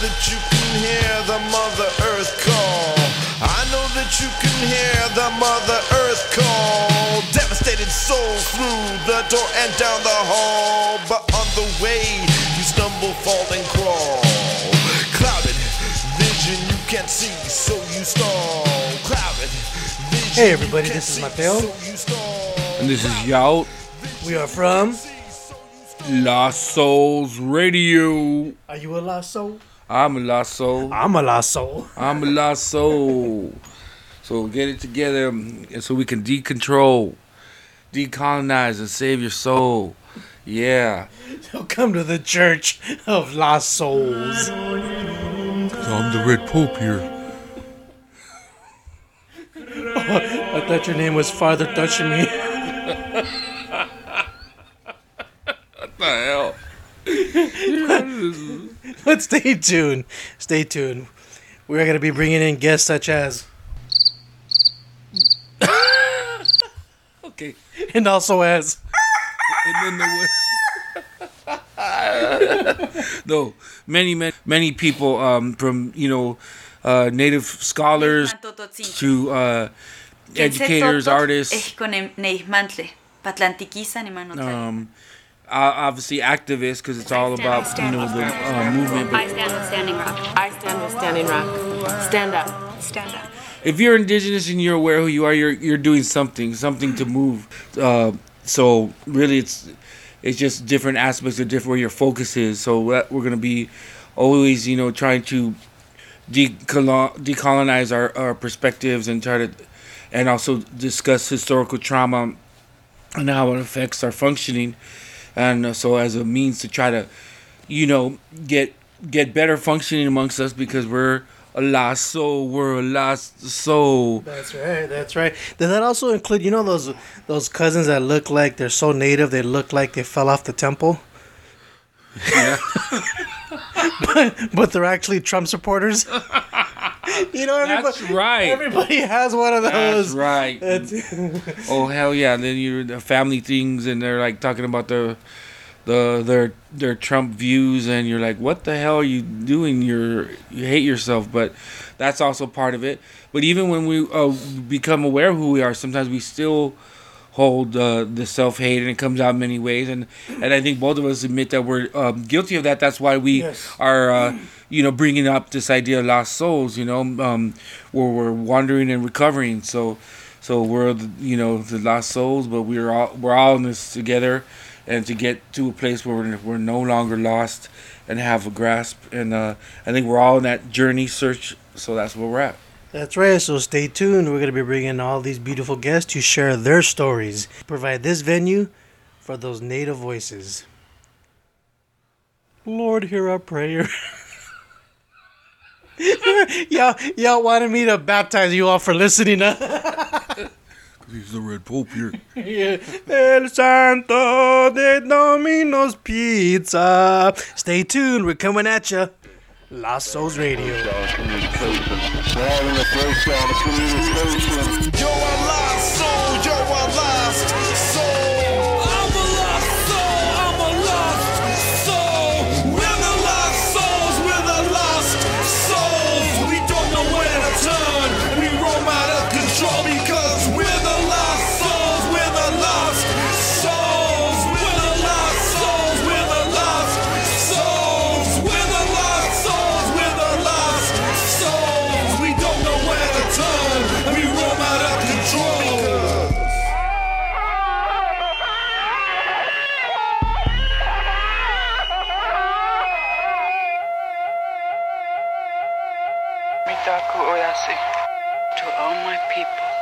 that you can hear the Mother Earth call. I know that you can hear the Mother Earth call. Devastated soul through the door and down the hall. But on the way, you stumble, fall, and crawl. Clouded vision you can't see, so you stall. Clouded vision. Hey, everybody, this is see, Mateo. so. And this is Yout We are from. Lost Souls Radio. Are you a lasso? I'm a Lost Soul. I'm a lasso. I'm a Lost Soul. So get it together mm, so we can decontrol, decolonize, and save your soul. Yeah. come to the Church of Lost Souls. I'm the Red Pope here. I thought your name was Father Touching Me. What the hell? but stay tuned. Stay tuned. We're going to be bringing in guests such as. Okay. And also as. And then there was no many many many people um, from you know uh, native scholars to uh, educators, artists, Ehko ne, neihmantli. Patlantikisa ni manotla. um, obviously activists because it's all about you know the uh, movement. I stand with Standing Rock. I stand with Standing Rock. Stand up. Stand up. if you're indigenous and you're aware who you are, you're you're doing something, something to move. Uh, so really, it's it's just different aspects of different where your focus is. So that we're gonna be always, you know, trying to decolo- decolonize our, our perspectives and try to, and also discuss historical trauma and how it affects our functioning, and so as a means to try to, you know, get get better functioning amongst us because we're a lost soul. We're a lost soul. That's right. That's right. Does that also include, you know, those those cousins that look like they're so native they look like they fell off the temple? Yeah. but, but they're actually Trump supporters. you know, everybody, That's right. everybody has one of those. That's right. That's- Oh hell yeah! Then you're the family things, and they're like talking about the, the their their Trump views, and you're like, what the hell are you doing? You're you hate yourself, but that's also part of it. But even when we uh, become aware of who we are, sometimes we still hold uh, the self hate, and it comes out in many ways. And and I think both of us admit that we're um, guilty of that. That's why we Yes. are. Uh, you know, bringing up this idea of lost souls, you know, um, where we're wandering and recovering. So, so we're the, you know the lost souls, but we're all we're all in this together, and to get to a place where we're, we're no longer lost and have a grasp. And uh, I think we're all in that journey search. So that's where we're at. That's right. So stay tuned. We're going to be bringing all these beautiful guests to share their stories, provide this venue for those native voices. Lord, hear our prayer. y'all, y'all wanted me to baptize you all for listening. Huh? He's the red pope here. Yeah. El Santo de Domino's Pizza. Stay tuned. We're coming at you. Souls Radio. Mitaku to all my people.